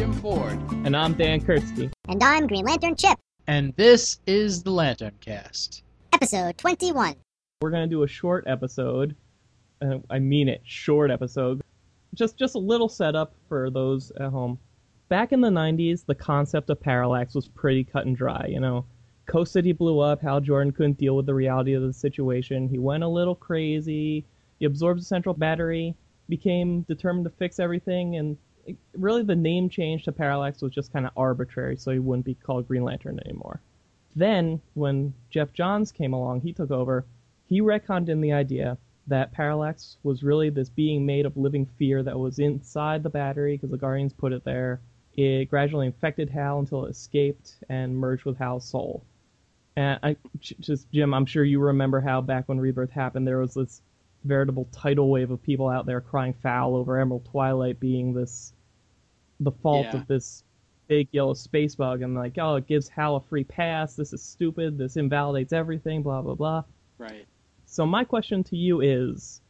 Jim Ford. And I'm Dan Kurtzky. And I'm Green Lantern Chip. And this is the Lantern Cast. Episode 21. We're going to do a short episode. Uh, I mean it, short episode. Just just a little setup for those at home. Back in the 90s, the concept of parallax was pretty cut and dry, you know. Coast City blew up, Hal Jordan couldn't deal with the reality of the situation. He went a little crazy. He absorbed the central battery, became determined to fix everything, and it, really the name change to Parallax was just kind of arbitrary, so he wouldn't be called Green Lantern anymore. Then, when Geoff Johns came along, he took over. He retconned in the idea that Parallax was really this being made of living fear that was inside the battery because the Guardians put it there. It gradually infected Hal until it escaped and merged with Hal's soul. And I just Jim, I'm sure you remember how back when Rebirth happened, there was this veritable tidal wave of people out there crying foul over Emerald Twilight being this the fault Yeah. of this big yellow space bug and like, oh, it gives Hal a free pass. This is stupid. This invalidates everything. Blah blah blah. Right. So my question to you is,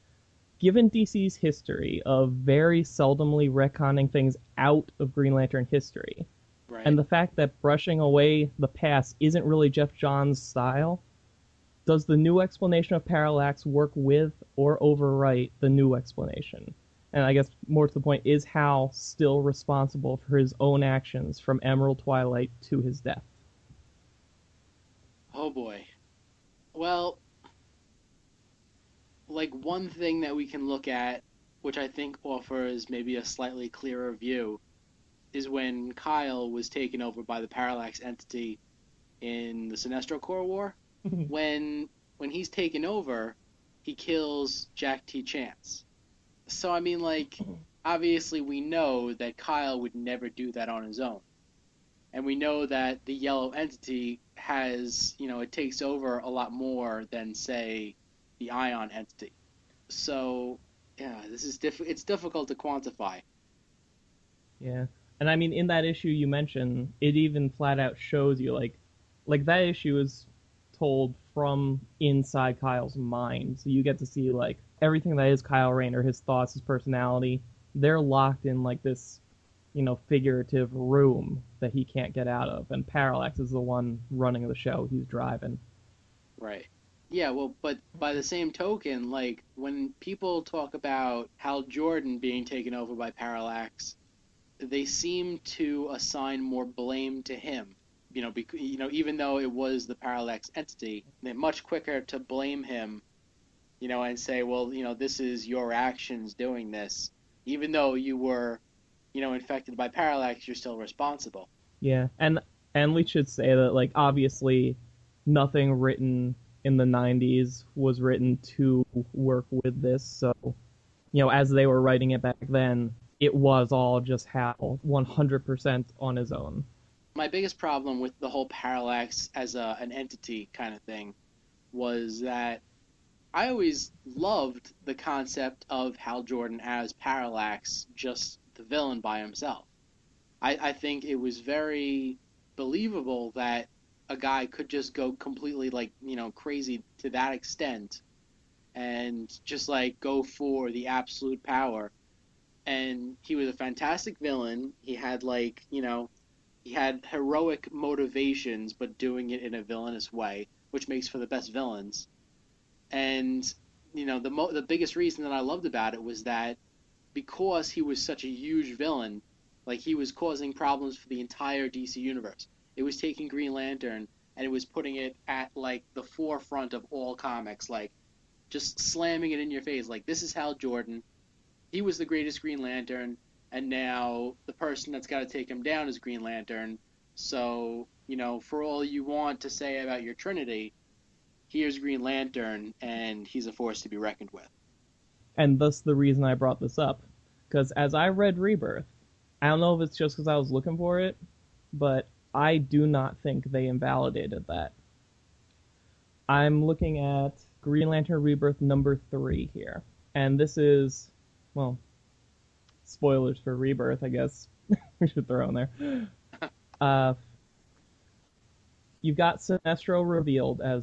given DC's history of very seldomly retconning things out of Green Lantern history, Right. and the fact that brushing away the past isn't really Geoff Johns' style, does the new explanation of Parallax work with or overwrite the new explanation? And I guess more to the point, is Hal still responsible for his own actions from Emerald Twilight to his death? Oh boy. Well, like one thing that we can look at, which I think offers maybe a slightly clearer view, is when Kyle was taken over by the Parallax entity in the Sinestro Corps War. when when he's taken over, he kills Jack T. Chance. So I mean, like, obviously we know that Kyle would never do that on his own, and we know that the yellow entity has, you know, it takes over a lot more than say the ion entity. So yeah, this is diff- it's difficult to quantify. Yeah. And I mean, in that issue you mentioned, it even flat out shows you like, like that issue is told from inside Kyle's mind, so you get to see like everything that is Kyle Rayner, his thoughts, his personality. They're locked in like this, you know, figurative room that he can't get out of, and Parallax is the one running the show. He's driving. Right. Yeah, well, but by the same token, like when people talk about Hal Jordan being taken over by Parallax, they seem to assign more blame to him. You know, bec- you know, even though it was the Parallax entity, they're much quicker to blame him. You know, and say, well, you know, this is your actions doing this, even though you were, you know, infected by Parallax, you're still responsible. Yeah, and and we should say that like obviously nothing written in the 90s was written to work with this, so you know as they were writing it back then, it was all just Hal 100% on his own. My biggest problem with the whole parallax as a, an entity kind of thing was that I always loved the concept of Hal Jordan as parallax, just the villain by himself. I, I think it was very believable that a guy could just go completely like you know crazy to that extent and just like go for the absolute power and he was a fantastic villain he had like you know he had heroic motivations, but doing it in a villainous way, which makes for the best villains. And you know, the mo- the biggest reason that I loved about it was that because he was such a huge villain, like he was causing problems for the entire DC universe. It was taking Green Lantern and it was putting it at like the forefront of all comics, like just slamming it in your face. Like this is Hal Jordan. He was the greatest Green Lantern and now the person that's got to take him down is Green Lantern. So, you know, for all you want to say about your Trinity, here's Green Lantern, and he's a force to be reckoned with. And thus the reason I brought this up, because as I read Rebirth, I don't know if it's just because I was looking for it, but I do not think they invalidated that. I'm looking at Green Lantern Rebirth number three here, and this is, well, spoilers for Rebirth, I guess we should throw in there. Uh, you've got Sinestro revealed as,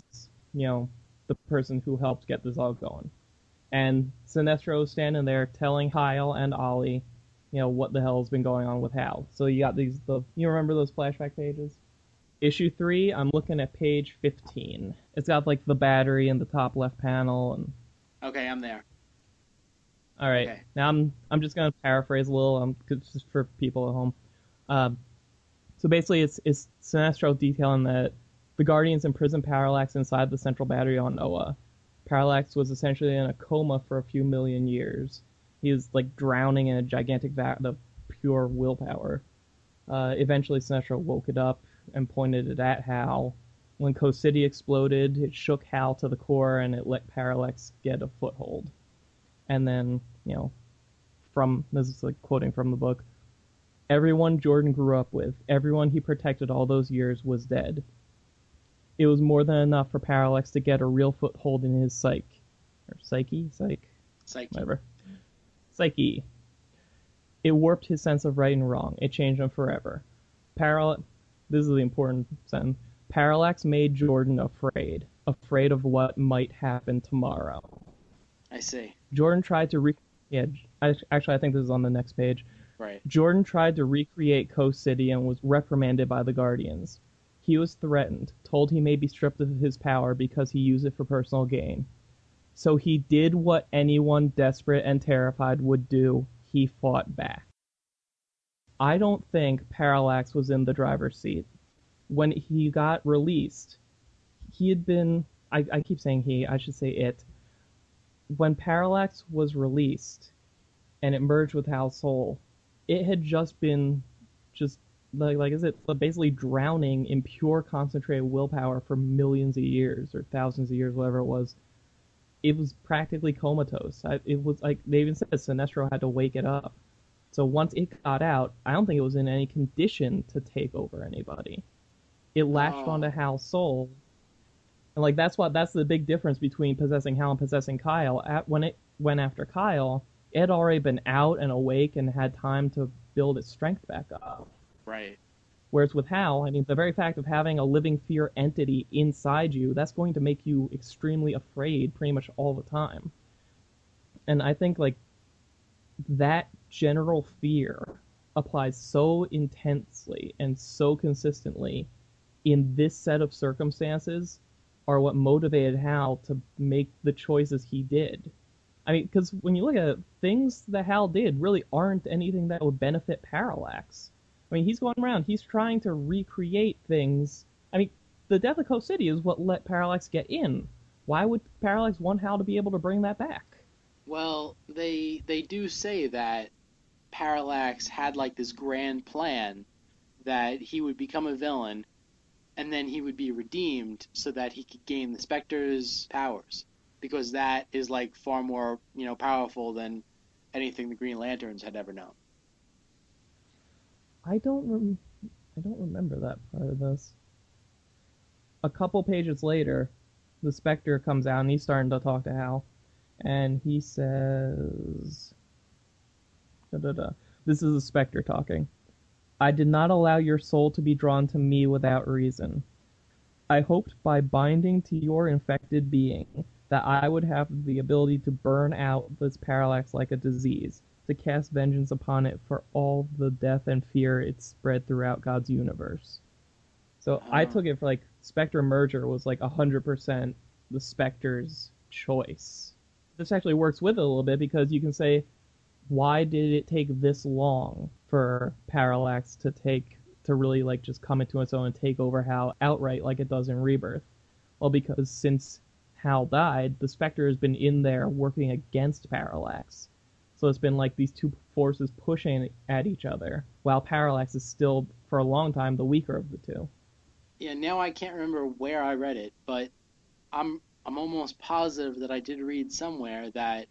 you know, the person who helped get this all going. And Sinestro's standing there telling Kyle and Ollie, you know what the hell's been going on with Hal. So you got these the you remember those flashback pages? Issue three, I'm looking at page 15. It's got like the battery in the top left panel and Okay, I'm there. All right. Okay. Now I'm I'm just gonna paraphrase a little, um, just for people at home. Um, so basically, it's it's Sinestro detailing that the Guardians imprisoned Parallax inside the central battery on Oa. Parallax was essentially in a coma for a few million years. He was like drowning in a gigantic vat of pure willpower. Uh, eventually, Sinestro woke it up and pointed it at Hal. When Coast City exploded, it shook Hal to the core and it let Parallax get a foothold and then you know from this is like quoting from the book everyone jordan grew up with everyone he protected all those years was dead. It was more than enough for parallax to get a real foothold in his psyche. Or psyche? Psyche Psyche. whatever. Psyche. It warped his sense of right and wrong. It changed him forever. Paral- this is the important sentence. Parallax made jordan afraid. Afraid of what might happen tomorrow I see. Jordan tried to re yeah. I, actually, I think this is on the next page. Right. Jordan tried to recreate Coast City and was reprimanded by the Guardians. He was threatened, told he may be stripped of his power because he used it for personal gain. So he did what anyone desperate and terrified would do. He fought back. I don't think Parallax was in the driver's seat. When he got released, he had been. I, I keep saying he, I should say it when Parallax was released and it merged with Hal's soul, it had just been just like like is it basically drowning in pure concentrated willpower for millions of years or thousands of years, whatever it was. It was practically comatose. I, it was like they even said Sinestro had to wake it up. So once it got out, I don't think it was in any condition to take over anybody. It latched Oh. onto Hal's soul and like that's what that's the big difference between possessing Hal and possessing Kyle. At when it went after Kyle, it had already been out and awake and had time to build its strength back up. Right. Whereas with Hal, I mean, the very fact of having a living fear entity inside you, that's going to make you extremely afraid pretty much all the time. And I think like that general fear applies so intensely and so consistently in this set of circumstances are what motivated Hal to make the choices he did. I mean, because when you look at it, things that Hal did really aren't anything that would benefit Parallax. I mean, he's going around, he's trying to recreate things. I mean, the death of Coast City is what let Parallax get in. Why would Parallax want Hal to be able to bring that back? Well, they they do say that Parallax had like this grand plan that he would become a villain and then he would be redeemed so that he could gain the Spectre's powers because that is like far more, you know, powerful than anything the Green Lanterns had ever known. I don't rem- I don't remember that part of this. A couple pages later, the Spectre comes out and he's starting to talk to Hal, and he says, da, da, da. "This is the Spectre talking. I did not allow your soul to be drawn to me without reason. I hoped by binding to your infected being that I would have the ability to burn out this parallax like a disease, to cast vengeance upon it for all the death and fear it spread throughout God's universe. So I took it for like Spectre merger was like 100% the Spectre's choice. This actually works with it a little bit because you can say, why did it take this long for Parallax to take to really like just come into its own and take over Hal outright like it does in Rebirth? Well, because since Hal died, the Spectre has been in there working against Parallax. So it's been like these two forces pushing at each other, while Parallax is still, for a long time, the weaker of the two. Yeah, now I can't remember where I read it, but I'm I'm almost positive that I did read somewhere that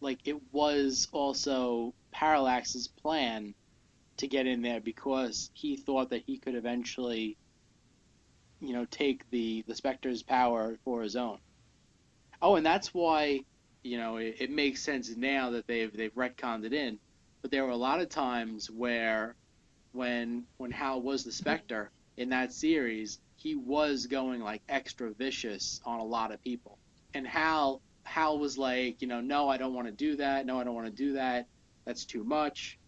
like it was also Parallax's plan to get in there because he thought that he could eventually you know take the the Spectre's power for his own. Oh, and that's why you know it, it makes sense now that they've they've retconned it in. But there were a lot of times where when when Hal was the Spectre in that series, he was going like extra vicious on a lot of people. And Hal Hal was like, you know, no, I don't want to do that. No, I don't want to do that. That's too much.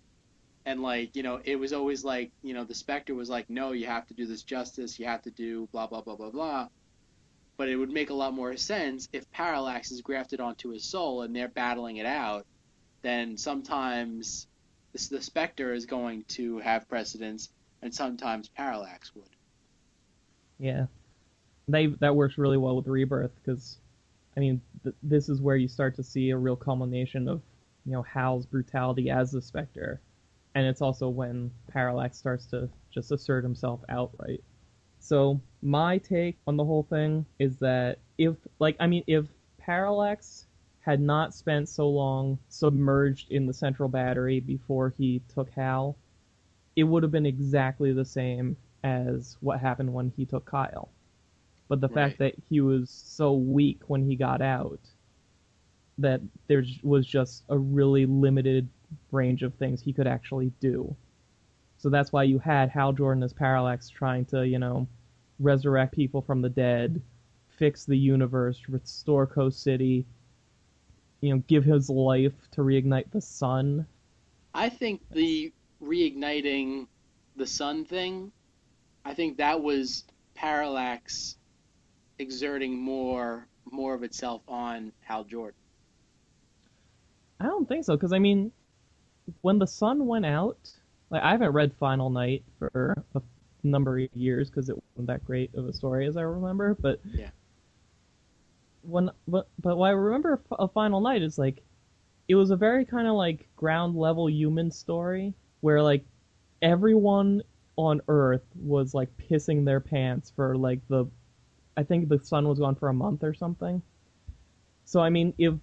and like you know it was always like you know the Spectre was like no you have to do this justice you have to do blah blah blah blah blah. But it would make a lot more sense if Parallax is grafted onto his soul and they're battling it out. Then sometimes the, the Spectre is going to have precedence, and sometimes Parallax would. Yeah, they that works really well with Rebirth because, I mean, th- this is where you start to see a real culmination of you know Hal's brutality as the Spectre, and it's also when Parallax starts to just assert himself outright. So my take on the whole thing is that if like I mean if Parallax had not spent so long submerged in the central battery before he took Hal, it would have been exactly the same as what happened when he took Kyle. But the fact that he was so weak when he got out that there was just a really limited range of things he could actually do. So that's why you had Hal Jordan as Parallax trying to, you know, resurrect people from the dead, fix the universe, restore Coast City, you know, give his life to reignite the sun. I think the reigniting the sun thing, I think that was Parallax exerting more more of itself on Hal Jordan. I don't think so, because I mean, when the sun went out, like I haven't read Final Night for a number of years because it wasn't that great of a story as I remember. But yeah, when but but what I remember a Final Night is like, it was a very kind of like ground level human story where like everyone on Earth was like pissing their pants for like the, I think the sun was gone for a month or something. So I mean, if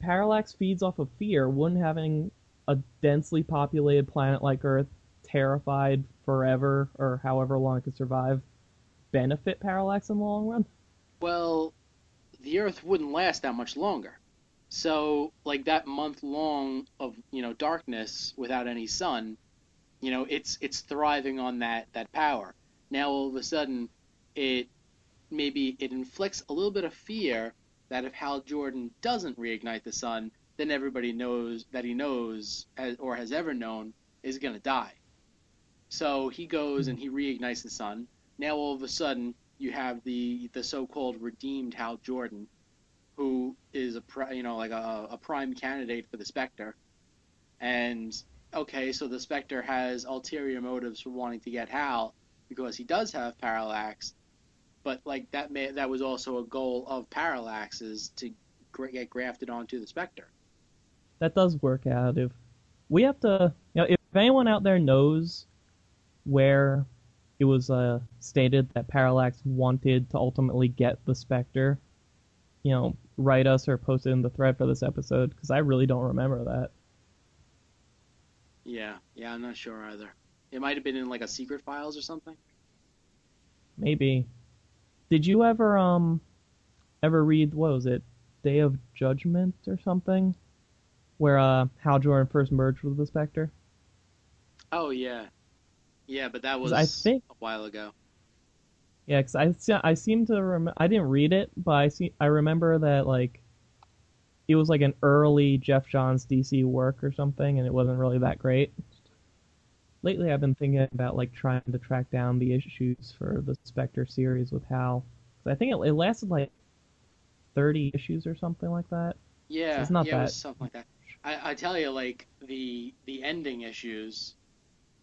Parallax feeds off of fear, wouldn't having a densely populated planet like Earth terrified forever or however long it could survive benefit Parallax in the long run? Well, the Earth wouldn't last that much longer. So, like that month long of you know darkness without any sun, you know it's it's thriving on that that power. Now all of a sudden, it maybe it inflicts a little bit of fear that if Hal Jordan doesn't reignite the sun, then everybody knows that he knows or has ever known is going to die. So he goes and he reignites the sun. Now all of a sudden you have the the so-called redeemed Hal Jordan, who is a you know like a, a prime candidate for the Spectre, and okay, so the Spectre has ulterior motives for wanting to get Hal because he does have Parallax, but like that may that was also a goal of Parallax's to get grafted onto the Spectre. That does work out. If we have to, you know, if anyone out there knows where it was uh, stated that Parallax wanted to ultimately get the Spectre, you know, write us or post it in the thread for this episode because I really don't remember that. Yeah, yeah, I'm not sure either. It might have been in like a secret files or something. Maybe. Did you ever um ever read what was it, Day of Judgment or something, where uh Hal Jordan first merged with the Spectre? Oh yeah, yeah, but that was I think a while ago. Yeah, because I I seem to rem- I didn't read it, but I see I remember that like it was like an early Geoff Johns DC work or something, and it wasn't really that great. Lately, I've been thinking about like trying to track down the issues for the Spectre series with Hal. I think it, it, lasted like thirty issues or something like that. Yeah, so it's not yeah, that. It was something like that. I, I tell you, like the the ending issues,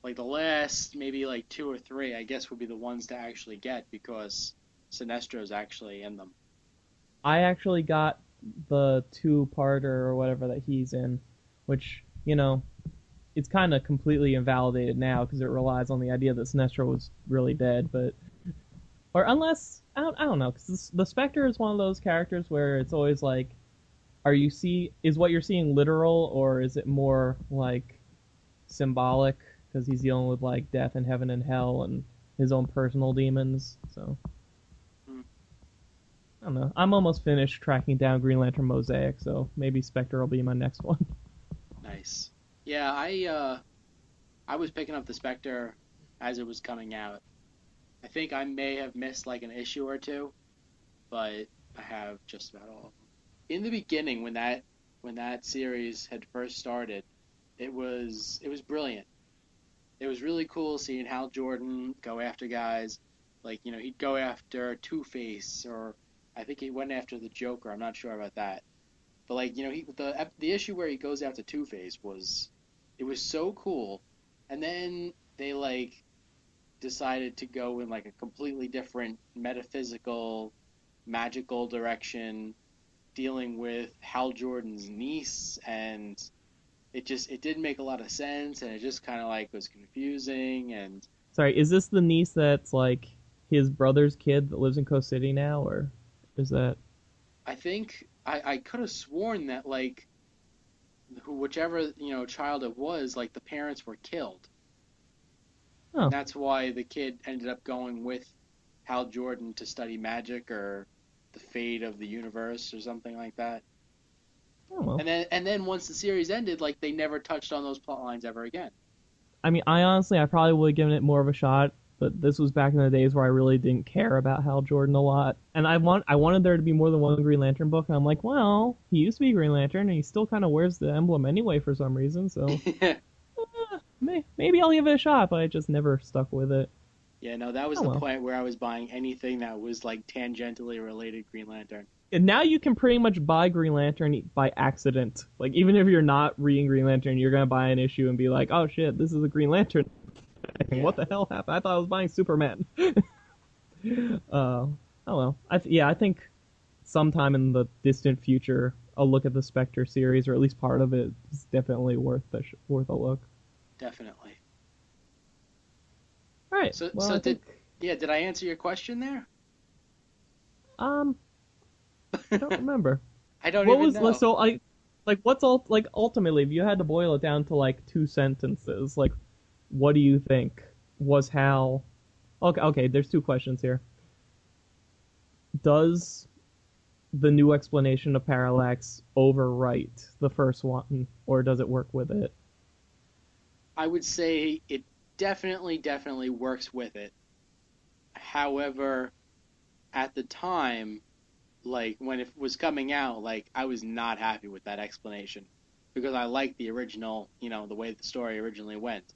like the last maybe like two or three, I guess would be the ones to actually get because Sinestro's actually in them. I actually got the two-parter or whatever that he's in, which you know, it's kind of completely invalidated now because it relies on the idea that Sinestro was really dead, but or unless I don't, I don't know because the Spectre is one of those characters where it's always like, are you see is what you're seeing literal or is it more like symbolic because he's dealing with like death and heaven and hell and his own personal demons, so. Hmm. I don't know. I'm almost finished tracking down Green Lantern Mosaic, so maybe Spectre will be my next one. Nice. Yeah, I uh, I was picking up the Spectre as it was coming out. I think I may have missed like an issue or two, but I have just about all of them. In the beginning, when that when that series had first started, it was it was brilliant. it was really cool seeing Hal Jordan go after guys. Like you know, he'd go after Two Face, or I think he went after the Joker. I'm not sure about that. But like you know, he the the issue where he goes after Two Face was, it was so cool, and then they like decided to go in like a completely different metaphysical, magical direction, dealing with Hal Jordan's niece, and it just it didn't make a lot of sense, and it just kind of like was confusing, and Sorry, is this the niece that's like his brother's kid that lives in Coast City now, or is that? I think I, I could have sworn that like who whichever you know child it was, like the parents were killed. Oh. That's why the kid ended up going with Hal Jordan to study magic or the fate of the universe or something like that. Oh well. And then and then once the series ended, like they never touched on those plot lines ever again. I mean, I honestly, I probably would have given it more of a shot, but this was back in the days where I really didn't care about Hal Jordan a lot, and I want, I wanted there to be more than one Green Lantern book, and I'm like, well, he used to be Green Lantern, and he still kind of wears the emblem anyway for some reason, so eh, may, maybe I'll give it a shot, but I just never stuck with it. yeah, no, that was Oh, the well. point where I was buying anything that was like tangentially related Green Lantern. And now you can pretty much buy Green Lantern by accident. Like even if you're not reading Green Lantern, you're gonna buy an issue and be like, "Oh shit, this is a Green Lantern." thing. What the hell happened? I thought I was buying Superman. uh, oh well. I th- yeah, I think sometime in the distant future, a look at the Spectre series, or at least part of it, is definitely worth the sh- worth a look. Definitely. All right. So- well, so I did- think, Yeah, did I answer your question there? um, I don't remember. I don't what even was know. so I like what's all like ultimately if you had to boil it down to like two sentences like what do you think was Hal okay okay there's two questions here does the new explanation of parallax overwrite the first one or does it work with it I would say it definitely, definitely works with it. However, at the time, like when it was coming out, like I was not happy with that explanation because I liked the original, you know, the way the story originally went.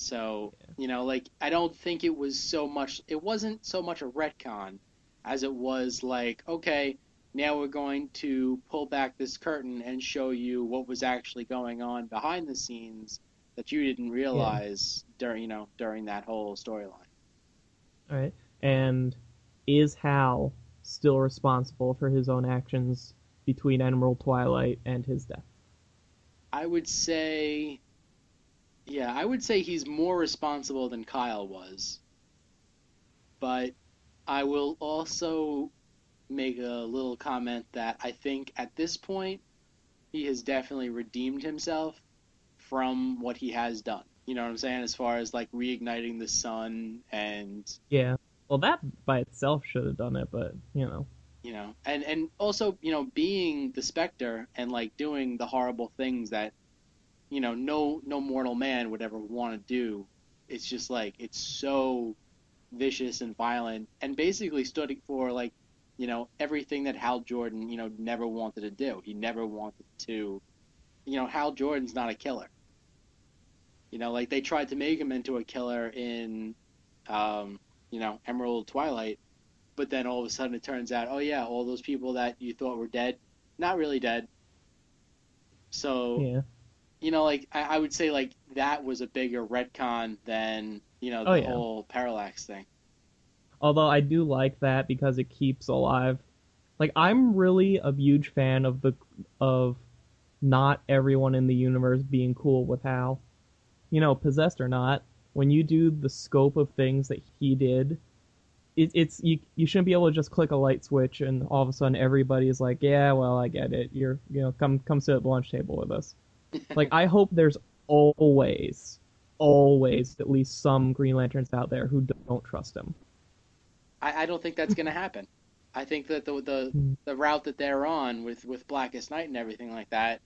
So, you know, like I don't think it was so much. It wasn't so much a retcon as it was like, okay, now we're going to pull back this curtain and show you what was actually going on behind the scenes that you didn't realize during you know during that whole storyline. all right and is Hal still responsible for his own actions between Emerald Twilight and his death I would say, yeah, I would say he's more responsible than Kyle was. But I will also make a little comment that I think at this point he has definitely redeemed himself from what he has done. You know what I'm saying? As far as like reigniting the sun and yeah well that by itself should have done it but you know you know and and also you know being the Spectre and like doing the horrible things that you know no no mortal man would ever want to do. It's just like it's so vicious and violent and basically stood for like you know everything that Hal Jordan you know never wanted to do. He never wanted to you know Hal Jordan's not a killer. You know like they tried to make him into a killer in um you know Emerald Twilight but then all of a sudden it turns out, oh yeah, all those people that you thought were dead, not really dead. So yeah you know, like I, I would say, like that was a bigger retcon than you know the Oh, yeah. whole parallax thing. Although I do like that because it keeps alive. Like I'm really a huge fan of the of not everyone in the universe being cool with Hal. You know, possessed or not, when you do the scope of things that he did, it, it's you. You shouldn't be able to just click a light switch and all of a sudden everybody is like, yeah, well, I get it. You're you know, come come sit at the lunch table with us. Like I hope there's always, always at least some Green Lanterns out there who don't trust him. I, I don't think that's gonna happen. I think that the the Hmm. the route that they're on with with Blackest Night and everything like that,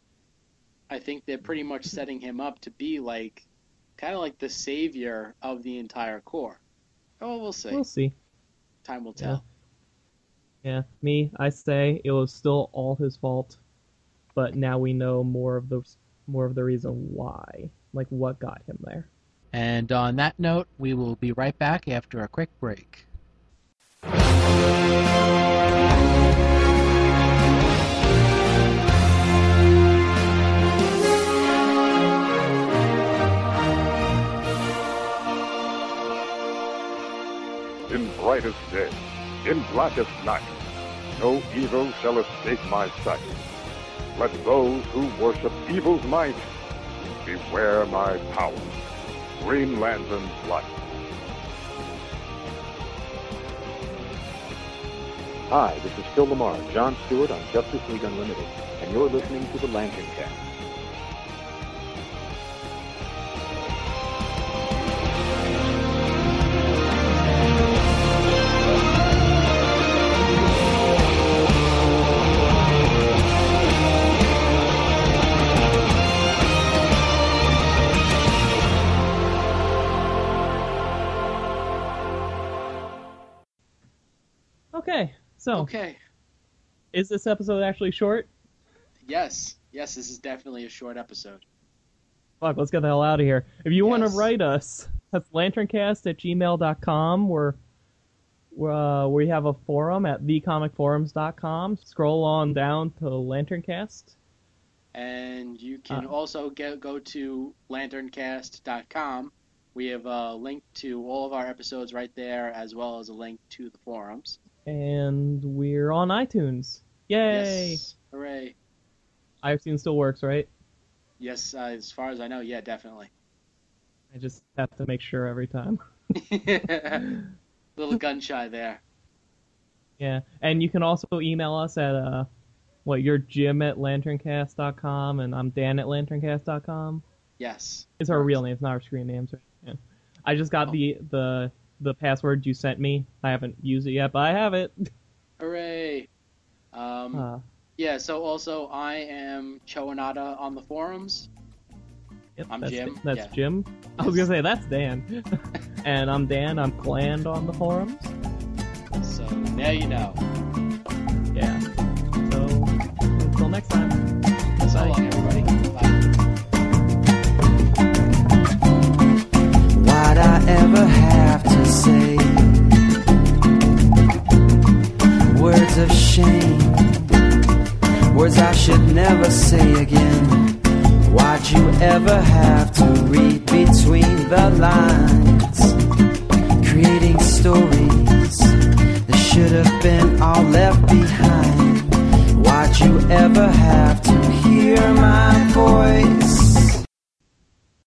I think they're pretty much setting him up to be like, kind of like the savior of the entire Corps. Oh, we'll see. We'll see. Time will Yeah. tell. Yeah, me, I say it was still all his fault, but now we know more of the more of the reason why, like what got him there. And on that note, we will be right back after a quick break. in brightest day, in blackest night. No evil shall escape my sight. Let those who worship evil's might beware my power. Green Lantern's light. Hi, this is Phil LaMarr, John Stewart on Justice League Unlimited, and you're listening to the Lantern Cast. So Okay. is this episode actually short? Yes. Yes, this is definitely a short episode. Fuck, let's get the hell out of here. If you want to write us, that's lanterncast at gmail.com. We're, uh, we have a forum at thecomicforums.com. Scroll on down to Lanterncast. And you can Uh. also get, go to lanterncast.com. We have a link to all of our episodes right there, as well as a link to the forums. And we're on iTunes. Yay! Yes. Hooray. iTunes still works, right? Yes, uh, as far as I know, yeah, definitely. I just have to make sure every time. Little gun shy there. Yeah, and you can also email us at uh, what you're Jim at lanterncast.com and I'm Dan at lanterncast.com. Yes. It's our real names, not our screen names. Right? Yeah. I just got the the the password you sent me. I haven't used it yet, but I have it. Hooray. Um, Uh, yeah, so also I am Choanada on the forums. yep, I'm that's, Jim, That's yeah. Jim. I was gonna say that's Dan, and I'm Dan. I'm Cland on the forums. So now you know. Yeah. So until next time. So Bye. long. Bye. Ever have to say words of shame? Words I should never say again. Why'd you ever have to read between the lines? Creating stories that should have been all left behind. Why'd you ever have to hear